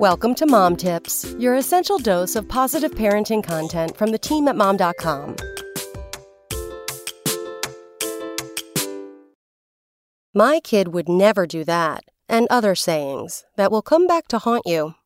Welcome to Mom Tips, your essential dose of positive parenting content from the team at mom.com. My kid would never do that, and other sayings that will come back to haunt you.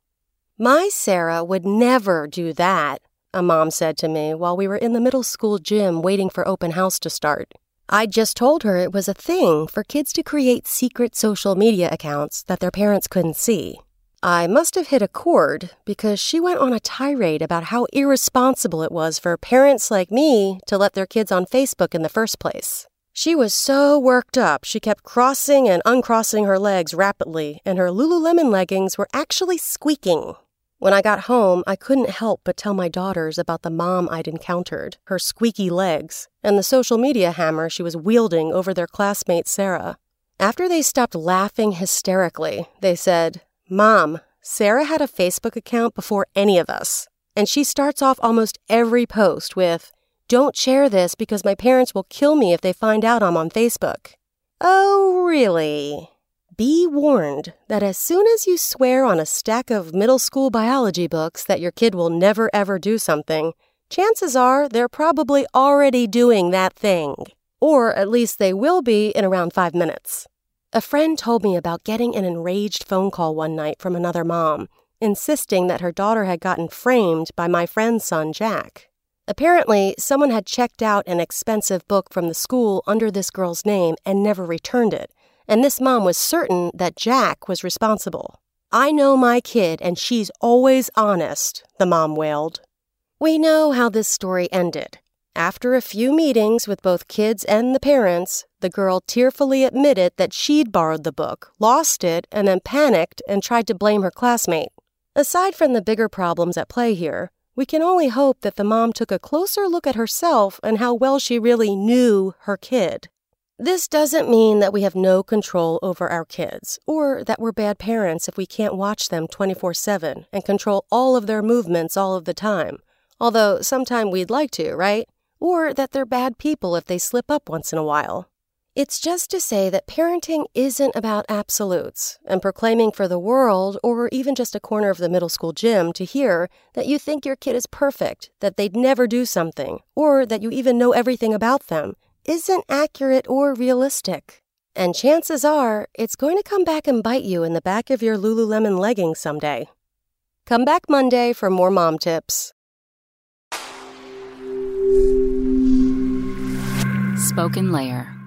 My Sarah would never do that, a mom said to me while we were in the middle school gym waiting for open house to start. I just told her it was a thing for kids to create secret social media accounts that their parents couldn't see. I must have hit a chord because she went on a tirade about how irresponsible it was for parents like me to let their kids on Facebook in the first place. She was so worked up, she kept crossing and uncrossing her legs rapidly, and her Lululemon leggings were actually squeaking. When I got home, I couldn't help but tell my daughters about the mom I'd encountered, her squeaky legs, and the social media hammer she was wielding over their classmate Sarah. After they stopped laughing hysterically, they said, Mom, Sarah had a Facebook account before any of us, and she starts off almost every post with, Don't share this because my parents will kill me if they find out I'm on Facebook. Oh, really? Be warned that as soon as you swear on a stack of middle school biology books that your kid will never ever do something, chances are they're probably already doing that thing. Or at least they will be in around five minutes. A friend told me about getting an enraged phone call one night from another mom, insisting that her daughter had gotten framed by my friend's son, Jack. Apparently, someone had checked out an expensive book from the school under this girl's name and never returned it, and this mom was certain that Jack was responsible. I know my kid, and she's always honest, the mom wailed. We know how this story ended. After a few meetings with both kids and the parents, the girl tearfully admitted that she'd borrowed the book, lost it, and then panicked and tried to blame her classmate. Aside from the bigger problems at play here, we can only hope that the mom took a closer look at herself and how well she really knew her kid. This doesn't mean that we have no control over our kids, or that we're bad parents if we can't watch them 24 7 and control all of their movements all of the time. Although sometime we'd like to, right? Or that they're bad people if they slip up once in a while. It's just to say that parenting isn't about absolutes, and proclaiming for the world, or even just a corner of the middle school gym, to hear that you think your kid is perfect, that they'd never do something, or that you even know everything about them, isn't accurate or realistic. And chances are, it's going to come back and bite you in the back of your Lululemon leggings someday. Come back Monday for more mom tips. SpokenLayer.